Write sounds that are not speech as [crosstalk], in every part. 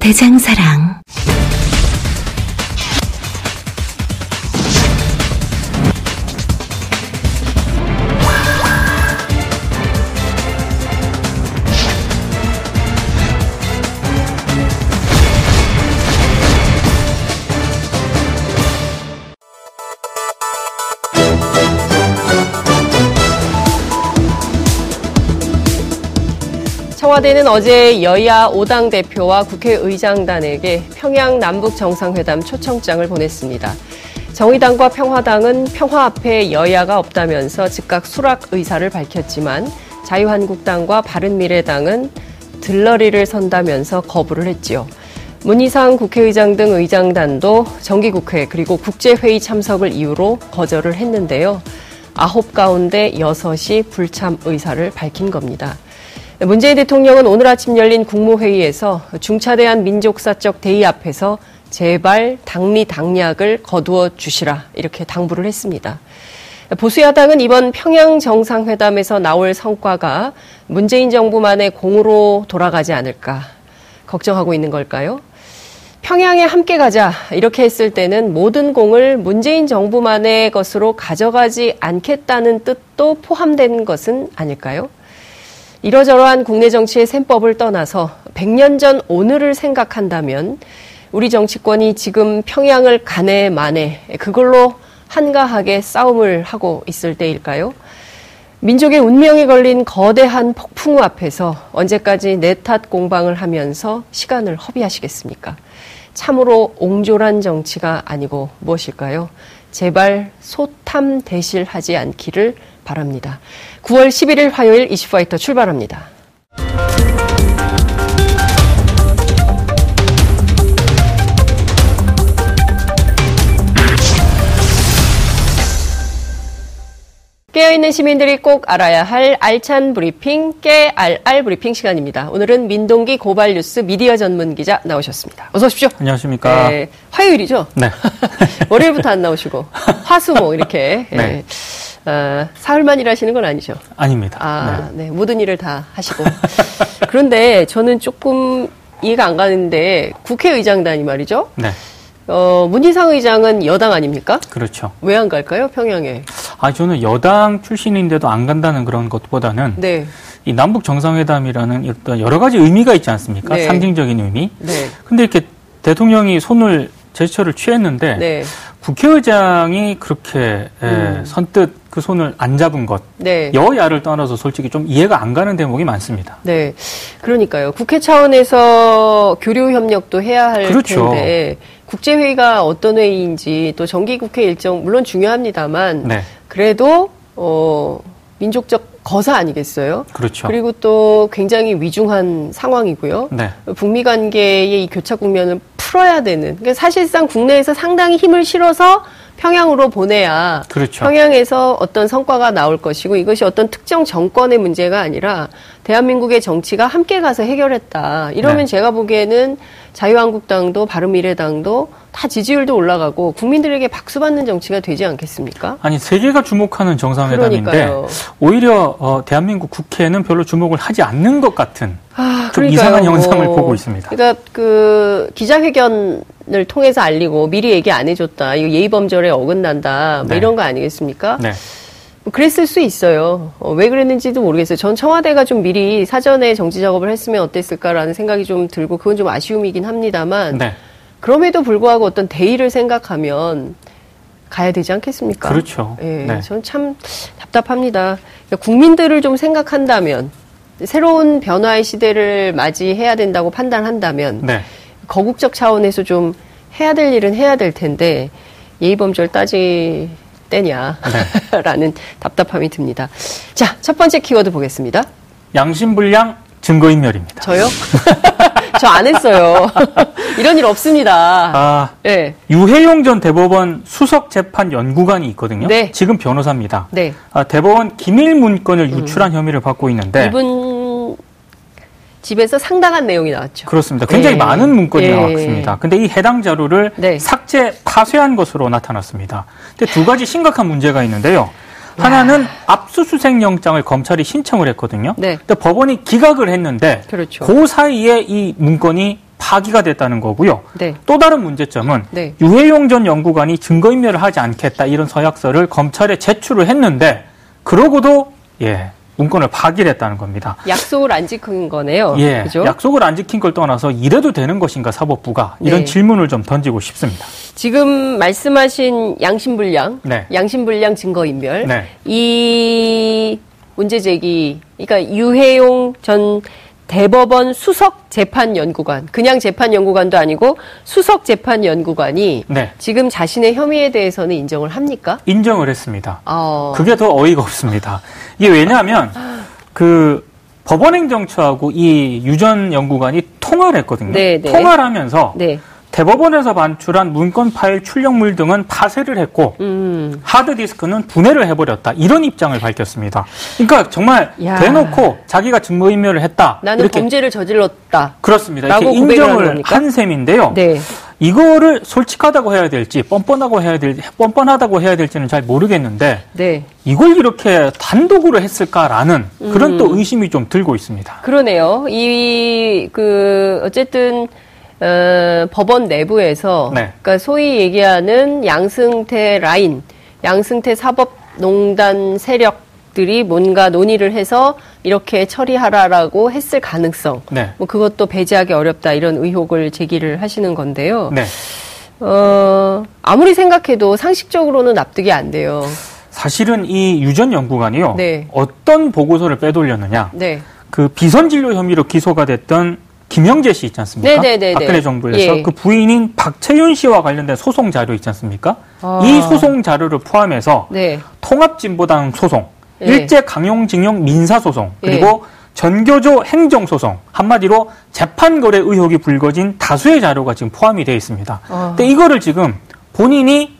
대장사랑. 청와대는 어제 여야 5당 대표와 국회의장단에게 평양 남북 정상회담 초청장을 보냈습니다. 정의당과 평화당은 평화 앞에 여야가 없다면서 즉각 수락 의사를 밝혔지만 자유한국당과 바른미래당은 들러리를 선다면서 거부를 했지요. 문희상 국회의장 등 의장단도 정기국회 그리고 국제회의 참석을 이유로 거절을 했는데요. 아홉 가운데 여섯이 불참 의사를 밝힌 겁니다. 문재인 대통령은 오늘 아침 열린 국무회의에서 중차대한 민족사적 대의 앞에서 제발 당리 당략을 거두어 주시라 이렇게 당부를 했습니다. 보수 야당은 이번 평양 정상회담에서 나올 성과가 문재인 정부만의 공으로 돌아가지 않을까 걱정하고 있는 걸까요? 평양에 함께 가자 이렇게 했을 때는 모든 공을 문재인 정부만의 것으로 가져가지 않겠다는 뜻도 포함된 것은 아닐까요? 이러저러한 국내 정치의 셈법을 떠나서 100년 전 오늘을 생각한다면 우리 정치권이 지금 평양을 가네 마네 그걸로 한가하게 싸움을 하고 있을 때일까요? 민족의 운명이 걸린 거대한 폭풍우 앞에서 언제까지 내 탓 공방을 하면서 시간을 허비하시겠습니까? 참으로 옹졸한 정치가 아니고 무엇일까요? 제발 소탐 대실하지 않기를 바랍니다. 9월 11일 화요일 이슈파이터 출발합니다. 깨어있는 시민들이 꼭 알아야 할 알찬 브리핑, 깨알알 브리핑 시간입니다. 오늘은 민동기 고발뉴스 미디어 전문 기자 나오셨습니다. 어서 오십시오. 안녕하십니까. 네, 화요일이죠? 네. [laughs] 월요일부터 안 나오시고, 화수목 이렇게. 네. 네. 어, 사흘만 일하시는 건 아니죠? 아닙니다. 아, 네. 네. 모든 일을 다 하시고. [laughs] 그런데 저는 조금 이해가 안 가는데 국회의장단이 말이죠? 네. 어, 문희상 의장은 여당 아닙니까? 그렇죠. 왜 안 갈까요, 평양에? 아, 저는 여당 출신인데도 안 간다는 그런 것보다는 네. 이 남북 정상회담이라는 어떤 여러 가지 의미가 있지 않습니까? 네. 상징적인 의미. 네. 근데 이렇게 대통령이 손을 제스처를 취했는데 네. 국회의장이 그렇게 음. 선뜻 그 손을 안 잡은 것 네. 여야를 떠나서 솔직히 좀 이해가 안 가는 대목이 많습니다. 네, 그러니까요. 국회 차원에서 교류 협력도 해야 할 그렇죠. 텐데 국제회의가 어떤 회의인지 또 정기국회 일정 물론 중요합니다만 네. 그래도 어 민족적 거사 아니겠어요? 그렇죠. 그리고 또 굉장히 위중한 상황이고요. 네. 북미 관계의 이 교착 국면을 풀어야 되는. 그러니까 사실상 국내에서 상당히 힘을 실어서 평양으로 보내야 그렇죠. 평양에서 어떤 성과가 나올 것이고 이것이 어떤 특정 정권의 문제가 아니라 대한민국의 정치가 함께 가서 해결했다. 이러면 네. 제가 보기에는 자유한국당도 바른미래당도 다 지지율도 올라가고 국민들에게 박수 받는 정치가 되지 않겠습니까? 아니 세계가 주목하는 정상회담인데 그러니까요. 오히려 어, 대한민국 국회는 별로 주목을 하지 않는 것 같은 아, 좀 이상한 [laughs] 현상을 보고 있습니다. 그러니까 그 기자회견 을 통해서 알리고 미리 얘기 안 해줬다. 이거 예의범절에 어긋난다. 뭐 네. 이런 거 아니겠습니까? 네. 뭐 그랬을 수 있어요. 어, 왜 그랬는지도 모르겠어요. 전 청와대가 좀 미리 사전에 정치 작업을 했으면 어땠을까라는 생각이 좀 들고 그건 좀 아쉬움이긴 합니다만 네. 그럼에도 불구하고 어떤 대의를 생각하면 가야 되지 않겠습니까? 그렇죠. 예, 네. 저는 참 답답합니다. 그러니까 국민들을 좀 생각한다면 새로운 변화의 시대를 맞이해야 된다고 판단한다면 네. 거국적 차원에서 좀 해야 될 일은 해야 될 텐데 예의 범절 따지 때냐라는 네. [laughs] 답답함이 듭니다. 자, 첫 번째 키워드 보겠습니다. 양심불량 증거인멸입니다. 저요? [laughs] 저 안 했어요. [laughs] 이런 일 없습니다. 아, 네. 유해용 전 대법원 수석 재판 연구관이 있거든요. 네. 지금 변호사입니다. 네. 아, 대법원 기밀 문건을 유출한 음. 혐의를 받고 있는데 이분 집에서 상당한 내용이 나왔죠. 그렇습니다. 굉장히 네. 많은 문건이 네. 나왔습니다. 근데 이 해당 자료를 네. 삭제, 파쇄한 것으로 나타났습니다. 근데 두 가지 심각한 문제가 있는데요. 하나는 압수수색 영장을 검찰이 신청을 했거든요. 네. 근데 법원이 기각을 했는데 그렇죠. 그 사이에 이 문건이 파기가 됐다는 거고요. 네. 또 다른 문제점은 네. 유해용 전 연구관이 증거인멸을 하지 않겠다 이런 서약서를 검찰에 제출을 했는데 그러고도 예 문건을 파기했다는 겁니다. 약속을 안 지킨 거네요. 예, 그죠? 약속을 안 지킨 걸 떠나서 이래도 되는 것인가 사법부가 이런 네. 질문을 좀 던지고 싶습니다. 지금 말씀하신 양심불량, 네. 양심불량 증거인멸, 네. 이 문제 제기, 그러니까 유해용 전 대법원 수석 재판 연구관, 그냥 재판 연구관도 아니고 수석 재판 연구관이 네. 지금 자신의 혐의에 대해서는 인정을 합니까? 인정을 했습니다. 어... 그게 더 어이가 없습니다. 이게 왜냐하면 그 법원행정처하고 이 유전 연구관이 통화를 했거든요. 네, 네. 통화를 하면서 네. 대법원에서 반출한 문건 파일 출력물 등은 파쇄를 했고 음. 하드디스크는 분해를 해버렸다 이런 입장을 밝혔습니다. 그러니까 정말 야. 대놓고 자기가 증거인멸을 했다. 나는 이렇게 범죄를 저질렀다. 그렇습니다. 이렇게 인정을 한 셈인데요. 네. 이거를 솔직하다고 해야 될지 뻔뻔하고 해야 될 뻔뻔하다고 해야 될지는 잘 모르겠는데 네. 이걸 이렇게 단독으로 했을까라는 그런 음. 또 의심이 좀 들고 있습니다. 그러네요. 이 그 어쨌든 어, 법원 내부에서 네. 그러니까 소위 얘기하는 양승태 라인, 양승태 사법농단 세력들이 뭔가 논의를 해서 이렇게 처리하라라고 했을 가능성, 네. 뭐 그것도 배제하기 어렵다 이런 의혹을 제기를 하시는 건데요. 네. 어, 아무리 생각해도 상식적으로는 납득이 안 돼요. 사실은 이 유전 연구관이요. 네. 어떤 보고서를 빼돌렸느냐. 네. 그 비선 진료 혐의로 기소가 됐던 김영재 씨 있지 않습니까? 네네네 박근혜 정부에서 예. 그 부인인 박채윤 씨와 관련된 소송 자료 있지 않습니까? 아. 이 소송 자료를 포함해서 네. 통합진보당 소송, 예. 일제 강용징용 민사 소송, 그리고 예. 전교조 행정소송, 한마디로 재판거래 의혹이 불거진 다수의 자료가 지금 포함이 되어 있습니다. 아. 근데 이거를 지금 본인이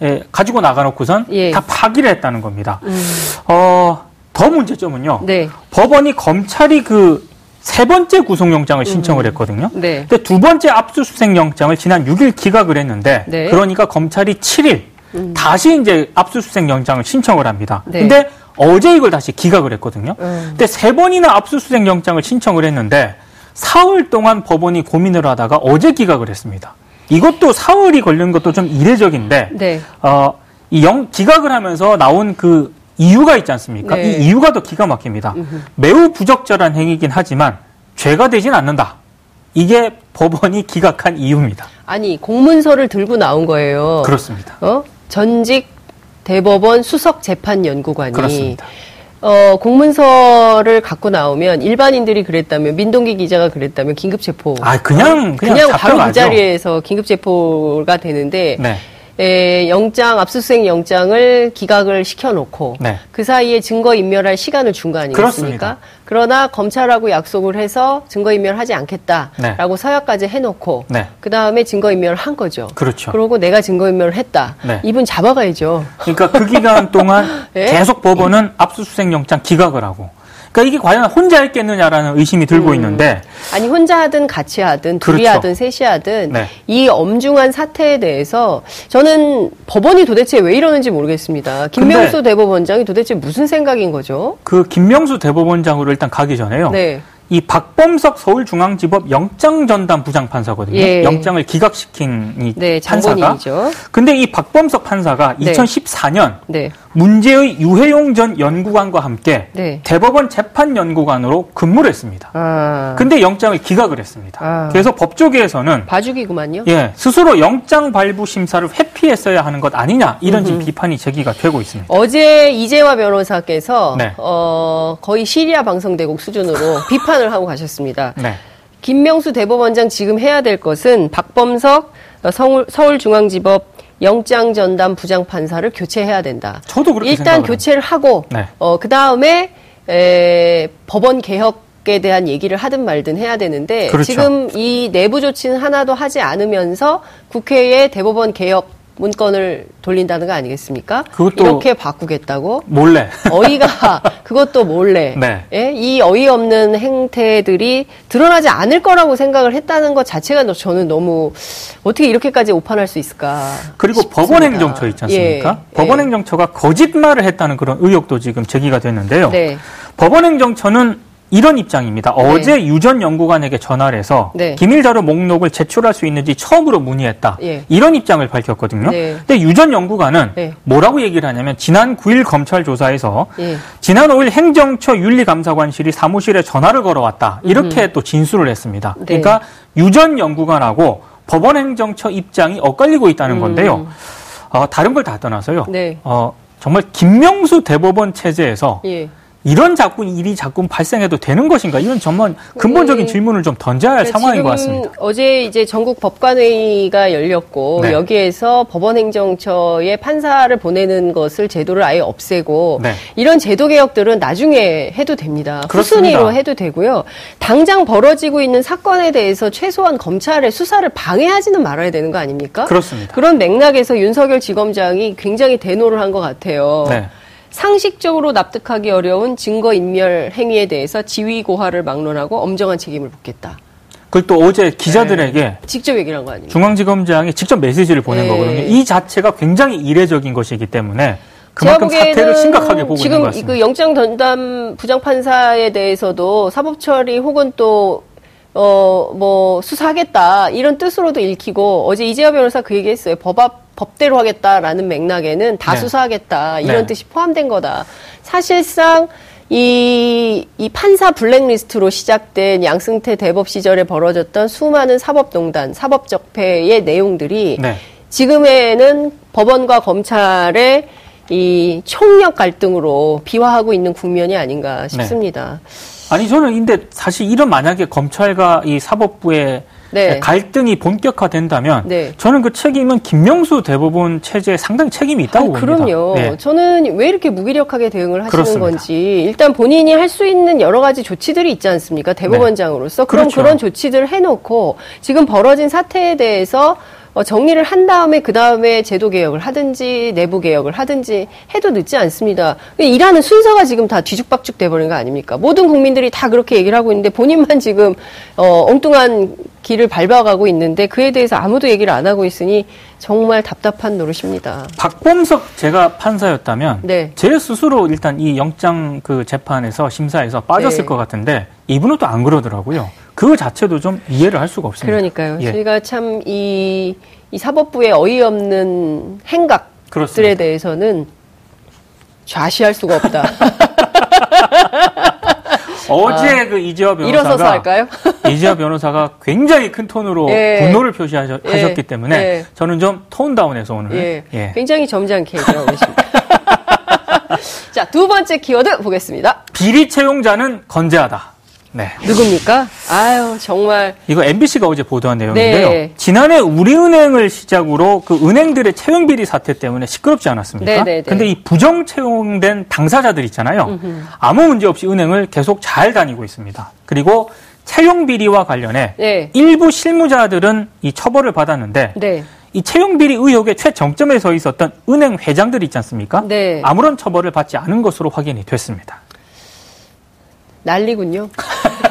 예, 가지고 나가놓고선 예. 다 파기를 했다는 겁니다. 음. 어, 더 문제점은요. 네. 법원이 검찰이 그 세 번째 구속영장을 신청을 음. 했거든요. 네. 근데 두 번째 압수수색 영장을 지난 6일 기각을 했는데 네. 그러니까 검찰이 7일 음. 다시 이제 압수수색 영장을 신청을 합니다. 네. 근데 어제 이걸 다시 기각을 했거든요. 음. 근데 세 번이나 압수수색 영장을 신청을 했는데 사흘 동안 법원이 고민을 하다가 어제 기각을 했습니다. 이것도 사흘이 걸린 것도 좀 이례적인데 네. 어, 이 영, 기각을 하면서 나온 그 이유가 있지 않습니까? 네. 이 이유가 더 기가 막힙니다. 음흠. 매우 부적절한 행위이긴 하지만 죄가 되진 않는다. 이게 법원이 기각한 이유입니다. 아니 공문서를 들고 나온 거예요. 그렇습니다. 어? 전직 대법원 수석 재판 연구관이 그렇습니다. 어, 공문서를 갖고 나오면 일반인들이 그랬다면 민동기 기자가 그랬다면 긴급 체포. 아 그냥 그냥, 그냥 바로 그 자리에서 긴급 체포가 되는데 네. 에, 영장 압수수색 영장을 기각을 시켜놓고 네. 그 사이에 증거 인멸할 시간을 준 거 아니겠습니까? 그렇습니다. 그러나 검찰하고 약속을 해서 증거 인멸하지 않겠다라고 네. 서약까지 해놓고 네. 그 다음에 증거 인멸을 한 거죠. 그렇죠. 그러고 내가 증거 인멸을 했다. 네. 이분 잡아가야죠. 그러니까 그 기간 동안 네? [laughs] 계속 법원은 압수수색 영장 기각을 하고 그러니까 이게 과연 혼자 했겠느냐라는 의심이 들고 음. 있는데 아니 혼자 하든 같이 하든 둘이 그렇죠. 하든 셋이 하든 네. 이 엄중한 사태에 대해서 저는 법원이 도대체 왜 이러는지 모르겠습니다. 김명수 대법원장이 도대체 무슨 생각인 거죠? 그 김명수 대법원장으로 일단 가기 전에요. 네. 이 박범석 서울중앙지법 영장전담 부장판사거든요. 예. 영장을 기각시킨 이 네, 판사가. 근데 이 박범석 판사가 네. 2014년 네. 문제의 유해용 전 연구관과 함께 네. 대법원 재판 연구관으로 근무를 했습니다. 아. 근데 영장을 기각을 했습니다. 아. 그래서 법조계에서는 봐주기구만요. 예, 스스로 영장 발부 심사를 회피했어야 하는 것 아니냐 이런 지금 비판이 제기가 되고 있습니다. 어제 이재화 변호사께서 네. 어, 거의 시리아 방송대국 수준으로 [laughs] 비판을 하고 가셨습니다. 네. 김명수 대법원장 지금 해야 될 것은 박범석 서울, 서울중앙지법 영장 전담 부장 판사를 교체해야 된다. 저도 그렇게 일단 교체를 하고 네. 어, 그 다음에 법원 개혁 개혁 에 대한 얘기를 하든 말든 해야 되는데 그렇죠. 지금 이 내부 조치는 하나도 하지 않으면서 국회에 대법원 개혁 문건을 돌린다는 거 아니겠습니까? 그것도 이렇게 바꾸겠다고 몰래 [laughs] 어이가 그것도 몰래 네. 예? 이 어이없는 행태들이 드러나지 않을 거라고 생각을 했다는 것 자체가 저는 너무 어떻게 이렇게까지 오판할 수 있을까? 그리고 싶습니다. 법원행정처 있지 않습니까? 예. 법원행정처가 거짓말을 했다는 그런 의혹도 지금 제기가 됐는데요. 네. 법원행정처는 이런 입장입니다. 네. 어제 유전 연구관에게 전화를 해서 네. 기밀 자료 목록을 제출할 수 있는지 처음으로 문의했다. 예. 이런 입장을 밝혔거든요. 네. 근데 유전 연구관은 네. 뭐라고 얘기를 하냐면 지난 9일 검찰 조사에서 예. 지난 5일 행정처 윤리감사관실이 사무실에 전화를 걸어왔다. 이렇게 음. 또 진술을 했습니다. 네. 그러니까 유전 연구관하고 법원 행정처 입장이 엇갈리고 있다는 음. 건데요. 어, 다른 걸 다 떠나서요. 네. 어, 정말 김명수 대법원 체제에서 예. 이런 자꾸 일이 자꾸 발생해도 되는 것인가? 이건 정말 근본적인 네. 질문을 좀 던져야 할 네, 상황인 것 같습니다. 어제 이제 전국 법관회의가 열렸고 네. 여기에서 법원행정처에 판사를 보내는 것을 제도를 아예 없애고 네. 이런 제도 개혁들은 나중에 해도 됩니다. 후순위로 해도 되고요. 당장 벌어지고 있는 사건에 대해서 최소한 검찰의 수사를 방해하지는 말아야 되는 거 아닙니까? 그렇습니다. 그런 맥락에서 윤석열 지검장이 굉장히 대노를 한 것 같아요. 네. 상식적으로 납득하기 어려운 증거 인멸 행위에 대해서 지위 고하를 막론하고 엄정한 책임을 묻겠다. 그걸 또 어제 기자들에게 네. 직접 얘기를 한 거 아닙니까? 중앙지검장이 직접 메시지를 보낸 네. 거거든요. 이 자체가 굉장히 이례적인 것이기 때문에 그만큼 사태를 심각하게 보고 있는 것 같습니다. 지금 그 영장 전담 부장판사에 대해서도 사법 처리 혹은 또 어, 뭐, 수사하겠다. 이런 뜻으로도 읽히고, 어제 이재화 변호사 그 얘기 했어요. 법 앞, 법대로 하겠다라는 맥락에는 다 네. 수사하겠다. 이런 네. 뜻이 포함된 거다. 사실상, 이, 이 판사 블랙리스트로 시작된 양승태 대법 시절에 벌어졌던 수많은 사법농단, 사법적폐의 내용들이 네. 지금에는 법원과 검찰의 이 총력 갈등으로 비화하고 있는 국면이 아닌가 싶습니다. 네. 아니 저는 근데 사실 이런 만약에 검찰과 이 사법부의 네. 갈등이 본격화된다면 네. 저는 그 책임은 김명수 대법원 체제에 상당히 책임이 있다고 아, 봅니다. 그럼요. 네. 저는 왜 이렇게 무기력하게 대응을 하시는 그렇습니다. 건지 일단 본인이 할 수 있는 여러 가지 조치들이 있지 않습니까? 대법원장으로서 그럼 그렇죠. 그런 조치들을 해놓고 지금 벌어진 사태에 대해서 어, 정리를 한 다음에 그 다음에 제도 개혁을 하든지 내부 개혁을 하든지 해도 늦지 않습니다. 일하는 순서가 지금 다 뒤죽박죽 돼버린 거 아닙니까? 모든 국민들이 다 그렇게 얘기를 하고 있는데 본인만 지금 어, 엉뚱한 길을 밟아가고 있는데 그에 대해서 아무도 얘기를 안 하고 있으니 정말 답답한 노릇입니다. 박범석 제가 판사였다면 네. 제 스스로 일단 이 영장 그 재판에서 심사에서 빠졌을 네. 것 같은데 이분은 또 안 그러더라고요. 그 자체도 좀 이해를 할 수가 없습니다. 그러니까요. 예. 저희가 참이 이 사법부의 어이없는 행각들에 그렇습니다. 대해서는 좌시할 수가 없다. [laughs] 어제 아, 그 이재화 변호사가? [laughs] 이재화 변호사가 굉장히 큰 톤으로 예. 분노를 표시하셨기 예. 때문에 예. 저는 좀 톤 다운해서 오늘 예. 예. 굉장히 점잖게 얘기하고 계십니다. [laughs] 자, 두 번째 키워드 보겠습니다. 비리 채용자는 건재하다. 네. 누굽니까? 아유, 정말. 이거 MBC가 어제 보도한 내용인데요. 네. 지난해 우리은행을 시작으로 그 은행들의 채용 비리 사태 때문에 시끄럽지 않았습니까? 네, 네, 네. 근데 이 부정 채용된 당사자들 있잖아요. 음흠. 아무 문제 없이 은행을 계속 잘 다니고 있습니다. 그리고 채용 비리와 관련해 네. 일부 실무자들은 이 처벌을 받았는데 네. 이 채용 비리 의혹의 최정점에 서 있었던 은행 회장들 있지 않습니까? 네. 아무런 처벌을 받지 않은 것으로 확인이 됐습니다. 난리군요.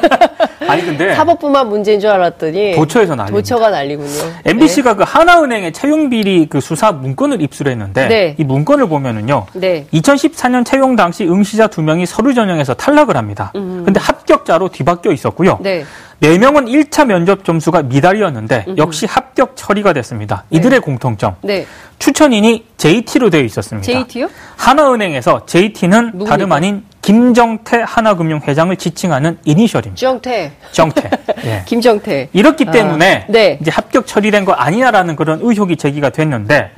[laughs] 아니 근데 사법부만 문제인 줄 알았더니 도처에서 난리. 도처가 난리군요. MBC가 네. 그 하나은행의 채용 비리 그 수사 문건을 입수했는데 네. 이 문건을 보면은요. 네. 2014년 채용 당시 응시자 두 명이 서류 전형에서 탈락을 합니다. 음. 근데 합격자로 뒤바뀌어 있었고요. 네. 4명은 1차 면접 점수가 미달이었는데. 역시 합격 처리가 됐습니다. 네. 이들의 공통점. 네. 추천인이 JT로 되어 있었습니다. JT요? 하나은행에서 JT는 누굽니까? 다름 아닌 김정태 하나금융 회장을 지칭하는 이니셜입니다. 정태. 정태. [laughs] 예. 김정태. 이렇기 때문에 아, 네. 이제 합격 처리된 거 아니냐라는 그런 의혹이 제기가 됐는데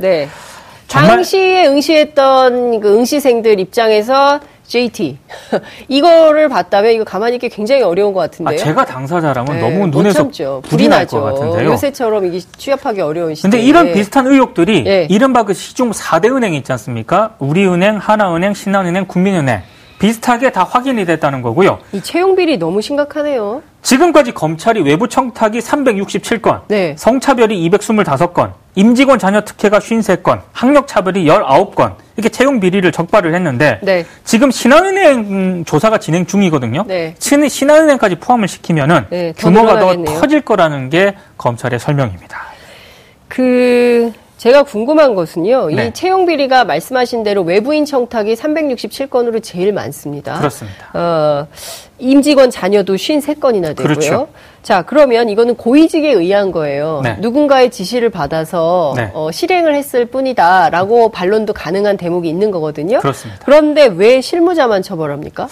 네. 당시에 응시했던 그 응시생들 입장에서 JT [laughs] 이거를 봤다면 이거 가만히 있기 굉장히 어려운 것 같은데요. 아, 제가 당사자라면 네, 너무 눈에서 불이 날것 같은데요. 요새처럼 이게 취업하기 어려운 시대. 근데 이런 비슷한 의혹들이 네. 이른바 그 시중 4대 은행 있지 않습니까? 우리은행, 하나은행, 신한은행, 국민은행 비슷하게 다 확인이 됐다는 거고요. 이 채용 비리 너무 심각하네요. 지금까지 검찰이 외부 청탁이 367건, 네. 성차별이 225건, 임직원 자녀 특혜가 53건, 학력 차별이 19건 이렇게 채용 비리를 적발을 했는데 네. 지금 신한은행 조사가 진행 중이거든요. 네. 신한은행까지 포함을 시키면은 네, 더 규모가 더 늘어나겠네요. 커질 거라는 게 검찰의 설명입니다. 그 제가 궁금한 것은요. 네. 이 채용 비리가 말씀하신 대로 외부인 청탁이 367건으로 제일 많습니다. 그렇습니다. 어, 임직원 자녀도 53건이나 되고요. 그렇죠. 자, 그러면 이거는 고위직에 의한 거예요. 네. 누군가의 지시를 받아서 네. 어, 실행을 했을 뿐이다라고 반론도 가능한 대목이 있는 거거든요. 그렇습니다. 그런데 왜 실무자만 처벌합니까?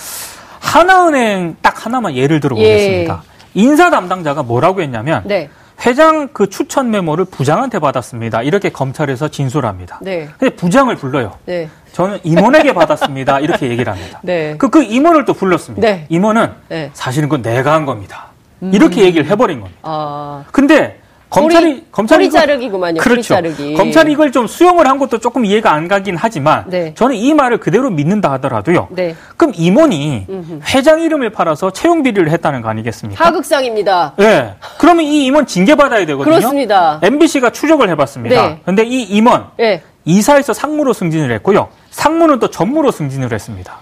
하나은행 딱 하나만 예를 들어 보겠습니다. 인사 담당자가 뭐라고 했냐면 네. 회장 그 추천 메모를 부장한테 받았습니다. 이렇게 검찰에서 진술합니다. 네. 근데 부장을 불러요. 네. 저는 임원에게 받았습니다. 이렇게 얘기를 합니다. 네. 그, 그 임원을 또 불렀습니다. 네. 임원은 네. 사실은 그건 내가 한 겁니다. 이렇게 얘기를 해버린 겁니다. 아. 근데 검찰이 꼬리, 검찰이 꼬리 자르기구만요. 그렇죠. 자르기. 검찰이 이걸 좀 수용을 한 것도 조금 이해가 안 가긴 하지만 네. 저는 이 말을 그대로 믿는다 하더라도요. 네. 그럼 임원이 회장 이름을 팔아서 채용 비리를 했다는 거 아니겠습니까? 하극상입니다. 예. 그러면 이 임원 징계 받아야 되거든요. 그렇습니다. MBC가 추적을 해봤습니다. 네. 근데 이 임원 예. 이사에서 상무로 승진을 했고요. 상무는 또 전무로 승진을 했습니다.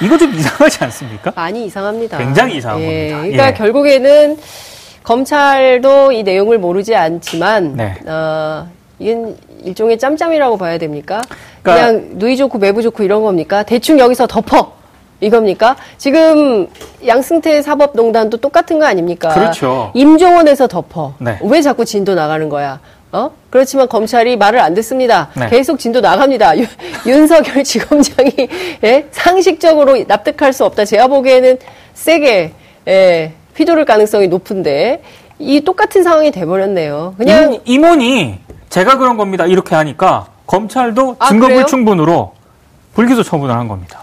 이거 좀 [laughs] 이상하지 않습니까? 많이 이상합니다. 굉장히 이상한 예, 겁니다. 그러니까 예. 결국에는 검찰도 이 내용을 모르지 않지만 네. 어, 이건 일종의 짬짬이라고 봐야 됩니까? 그 그러니까- 냥 누이 좋고 매부 좋고 이런 겁니까? 대충 여기서 덮어 이겁니까? 지금 양승태 사법농단도 똑같은 거 아닙니까? 그렇죠. 임종원에서 덮어. 네. 왜 자꾸 진도 나가는 거야? 어? 그렇지만 검찰이 말을 안 듣습니다. 네. 계속 진도 나갑니다. 윤, 윤석열 [laughs] 지검장이 예? 상식적으로 납득할 수 없다. 제가 보기에는 세게 예, 휘두를 가능성이 높은데 이 똑같은 상황이 돼버렸네요. 그냥 임- 임원이 제가 그런 겁니다. 이렇게 하니까 검찰도 아, 증거 그래요? 불충분으로 불기소 처분을 한 겁니다.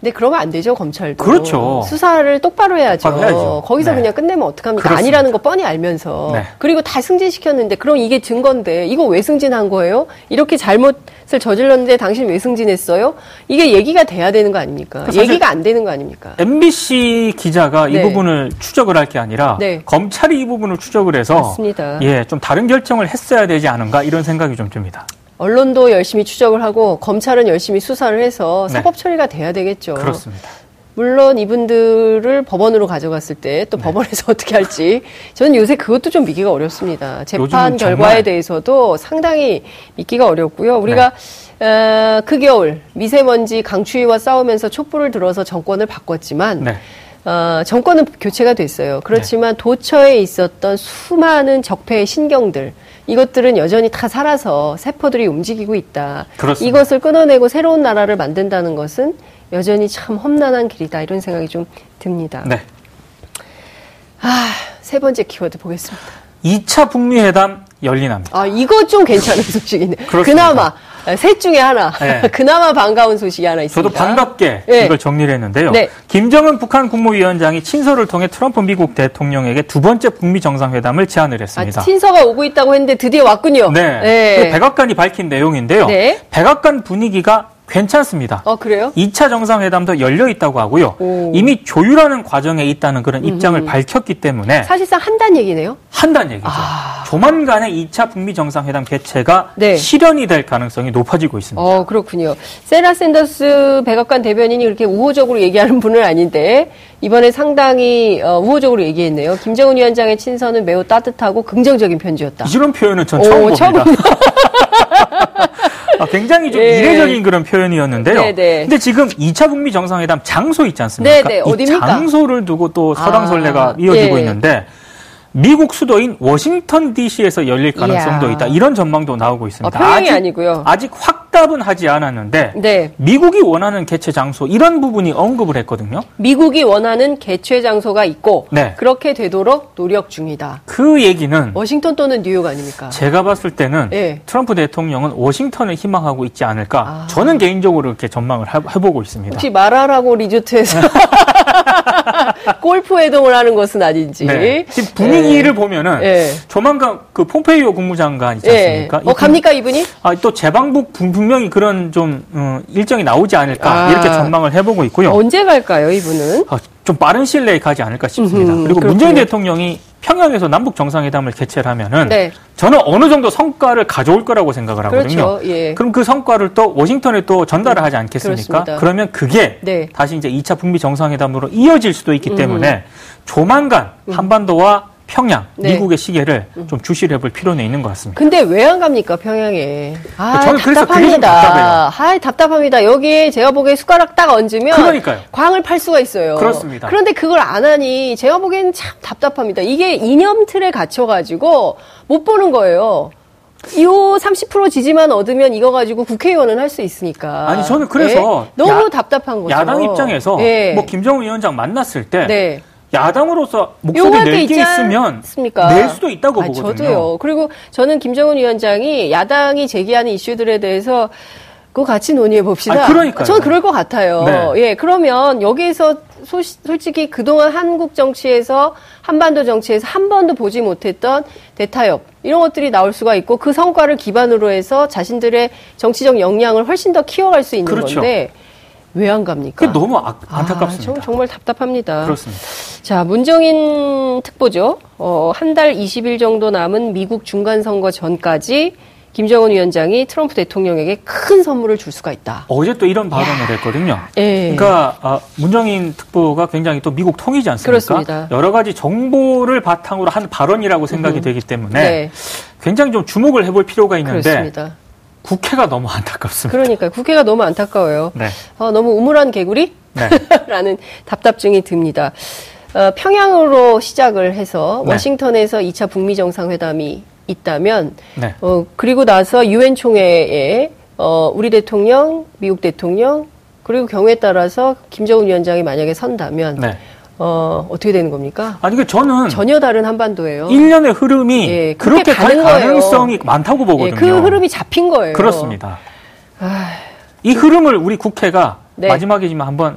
근데 그러면 안 되죠 검찰도. 그렇죠. 수사를 똑바로 해야죠. 똑바로 해야죠. 거기서 네. 그냥 끝내면 어떡합니까? 그렇습니다. 아니라는 거 뻔히 알면서. 네. 그리고 다 승진시켰는데 그럼 이게 증거인데 이거 왜 승진한 거예요? 이렇게 잘못을 저질렀는데 당신 왜 승진했어요? 이게 얘기가 돼야 되는 거 아닙니까? 사실- 얘기가 안 되는 거 아닙니까? MBC 기자가 이 네. 부분을 추적을 할 게 아니라 네. 검찰이 이 부분을 추적을 해서 맞습니다. 예, 좀 다른 결정을 했어야 되지 않은가 이런 생각이 좀 듭니다. 언론도 열심히 추적을 하고 검찰은 열심히 수사를 해서 네. 사법 처리가 돼야 되겠죠. 그렇습니다. 물론 이분들을 법원으로 가져갔을 때 또 법원에서 [laughs] 어떻게 할지 저는 요새 그것도 좀 믿기가 어렵습니다. 재판 결과에 대해서도 상당히 믿기가 어렵고요. 우리가 어, 그 겨울 미세먼지 강추위와 싸우면서 촛불을 들어서 정권을 바꿨지만 네. 어, 정권은 교체가 됐어요. 그렇지만 도처에 있었던 수많은 적폐의 신경들 이것들은 여전히 다 살아서 세포들이 움직이고 있다. 그렇습니다. 이것을 끊어내고 새로운 나라를 만든다는 것은 여전히 참 험난한 길이다. 이런 생각이 좀 듭니다. 네. 아, 세 번째 키워드 보겠습니다. 2차 북미 회담 열리납니다. 아, 이거 좀 괜찮은 소식이네. 그렇습니다. 그나마 아, 셋 중에 하나. 네. [laughs] 그나마 반가운 소식이 하나 있습니다. 저도 반갑게 네. 이걸 정리를 했는데요. 네. 김정은 북한 국무위원장이 친서를 통해 트럼프 미국 대통령에게 두 번째 북미 정상회담을 제안을 아, 했습니다. 친서가 오고 있다고 했는데 드디어 왔군요. 네. 그 백악관이 밝힌 내용인데요. 네. 백악관 분위기가 괜찮습니다. 어, 그래요? 2차 정상회담도 열려 있다고 하고요. 오. 이미 조율하는 과정에 있다는 그런 입장을 밝혔기 때문에 사실상 한단 얘기네요. 한다는 얘기죠. 아. 조만간에 2차 북미 정상회담 개최가 네. 실현이 될 가능성이 높아지고 있습니다. 어, 그렇군요. 세라 샌더스 백악관 대변인이 그렇게 우호적으로 얘기하는 분은 아닌데, 이번에 상당히 어, 우호적으로 얘기했네요. 김정은 위원장의 친서는 매우 따뜻하고 긍정적인 편지였다. 이런 표현은 전 오, 처음 처음 봅니다. 아, 굉장히 좀 예. 이례적인 그런 표현이었는데요. 네 네. 근데 지금 2차 북미 정상회담 장소 있지 않습니까? 네네, 이 어디입니까? 장소를 두고 또 서당설레가 아, 이어지고 예. 있는데 미국 수도인 워싱턴 DC에서 열릴 가능성도 이야. 있다. 이런 전망도 나오고 있습니다. 어, 평양이 아직, 아니고요. 아직 확 답은 하지 않았는데 네. 미국이 원하는 개최 장소 이런 부분이 언급을 했거든요. 미국이 원하는 개최 장소가 있고, 네. 그렇게 되도록 노력 중이다. 그 얘기는 워싱턴 또는 뉴욕 아닙니까? 제가 봤을 때는 예. 트럼프 대통령은 워싱턴을 희망하고 있지 않을까. 아. 저는 개인적으로 이렇게 전망을 해- 해보고 있습니다. 혹시 마라라고 리조트에서 [laughs] [laughs] 골프 회동을 하는 것은 아닌지. 네. 지금 분위기를 네. 보면은 네. 조만간 그 폼페이오 국무장관 있지 네. 않습니까? 어 갑니까 이분이? 아, 또 재방북 분명히 그런 좀 음, 일정이 나오지 않을까 아. 이렇게 전망을 해보고 있고요. 언제 갈까요 이분은? 아, 좀 빠른 시일 내에 가지 않을까 싶습니다. 음흠, 그리고 그렇군요. 문재인 대통령이 평양에서 남북 정상회담을 개최를 하면은 네. 저는 어느 정도 성과를 가져올 거라고 생각을 하거든요. 그렇죠. 예. 그럼 그 성과를 또 워싱턴에 또 전달을 하지 않겠습니까? 그렇습니다. 그러면 그게 네. 다시 이제 2차 북미 정상회담으로 이어질 수도 있기 때문에 조만간 음. 한반도와 평양, 네. 미국의 시계를 음. 좀 주시를 해볼 필요는 있는 것 같습니다. 근데 왜 안 갑니까 평양에? 아, 저는 답답합니다. 아, 답답합니다. 여기에 제가 보기에 숟가락 딱 얹으면 그러니까요. 광을 팔 수가 있어요. 그렇습니다. 그런데 그걸 안 하니 제가 보기에는 참 답답합니다. 이게 이념 틀에 갇혀가지고 못 보는 거예요. 요30% 지지만 얻으면 이거 가지고 국회의원은 할 수 있으니까. 아니 저는 그래서 네? 너무 야, 답답한 거죠. 야당 입장에서 네. 뭐 김정은 위원장 만났을 때 네. 야당으로서 목소리 낼게 있으면 습니까? 낼 수도 있다고 아, 보거든요. 저도요. 그리고 저는 김정은 위원장이 야당이 제기하는 이슈들에 대해서 그거 같이 논의해 봅시다. 아, 그러니까요. 저는 그럴 것 같아요. 네. 예, 그러면 여기에서 소, 솔직히 그동안 한국 정치에서 한반도 정치에서 한 번도 보지 못했던 대타협 이런 것들이 나올 수가 있고 그 성과를 기반으로 해서 자신들의 정치적 역량을 훨씬 더 키워갈 수 있는 그렇죠. 건데 왜 안 갑니까? 그 너무 아, 안타깝습니다. 아, 정말 답답합니다. 그렇습니다. 자, 문정인 특보죠. 어, 한 달 20일 정도 남은 미국 중간 선거 전까지 김정은 위원장이 트럼프 대통령에게 큰 선물을 줄 수가 있다. 어제 또 이런 발언을 야. 했거든요. 네. 그러니까 아, 문정인 특보가 굉장히 또 미국 통이지 않습니까? 그렇습니다. 여러 가지 정보를 바탕으로 한 발언이라고 생각이 음. 되기 때문에 네. 굉장히 좀 주목을 해볼 필요가 있는데 그렇습니다. 국회가 너무 안타깝습니다. 그러니까 국회가 너무 안타까워요. 네. 어, 너무 우물한 개구리? 네. [laughs] 라는 답답증이 듭니다. 어, 평양으로 시작을 해서 네. 워싱턴에서 2차 북미 정상회담이 있다면 네. 어, 그리고 나서 유엔 총회에 어, 우리 대통령, 미국 대통령 그리고 경우에 따라서 김정은 위원장이 만약에 선다면 네. 어, 어떻게 되는 겁니까? 아니, 그 저는 전혀 다른 한반도예요. 1년의 흐름이 예, 그렇게 갈 가능성이 거예요. 많다고 보거든요. 예, 그 흐름이 잡힌 거예요. 그렇습니다. 아... 이 흐름을 우리 국회가 네. 마지막이지만 한번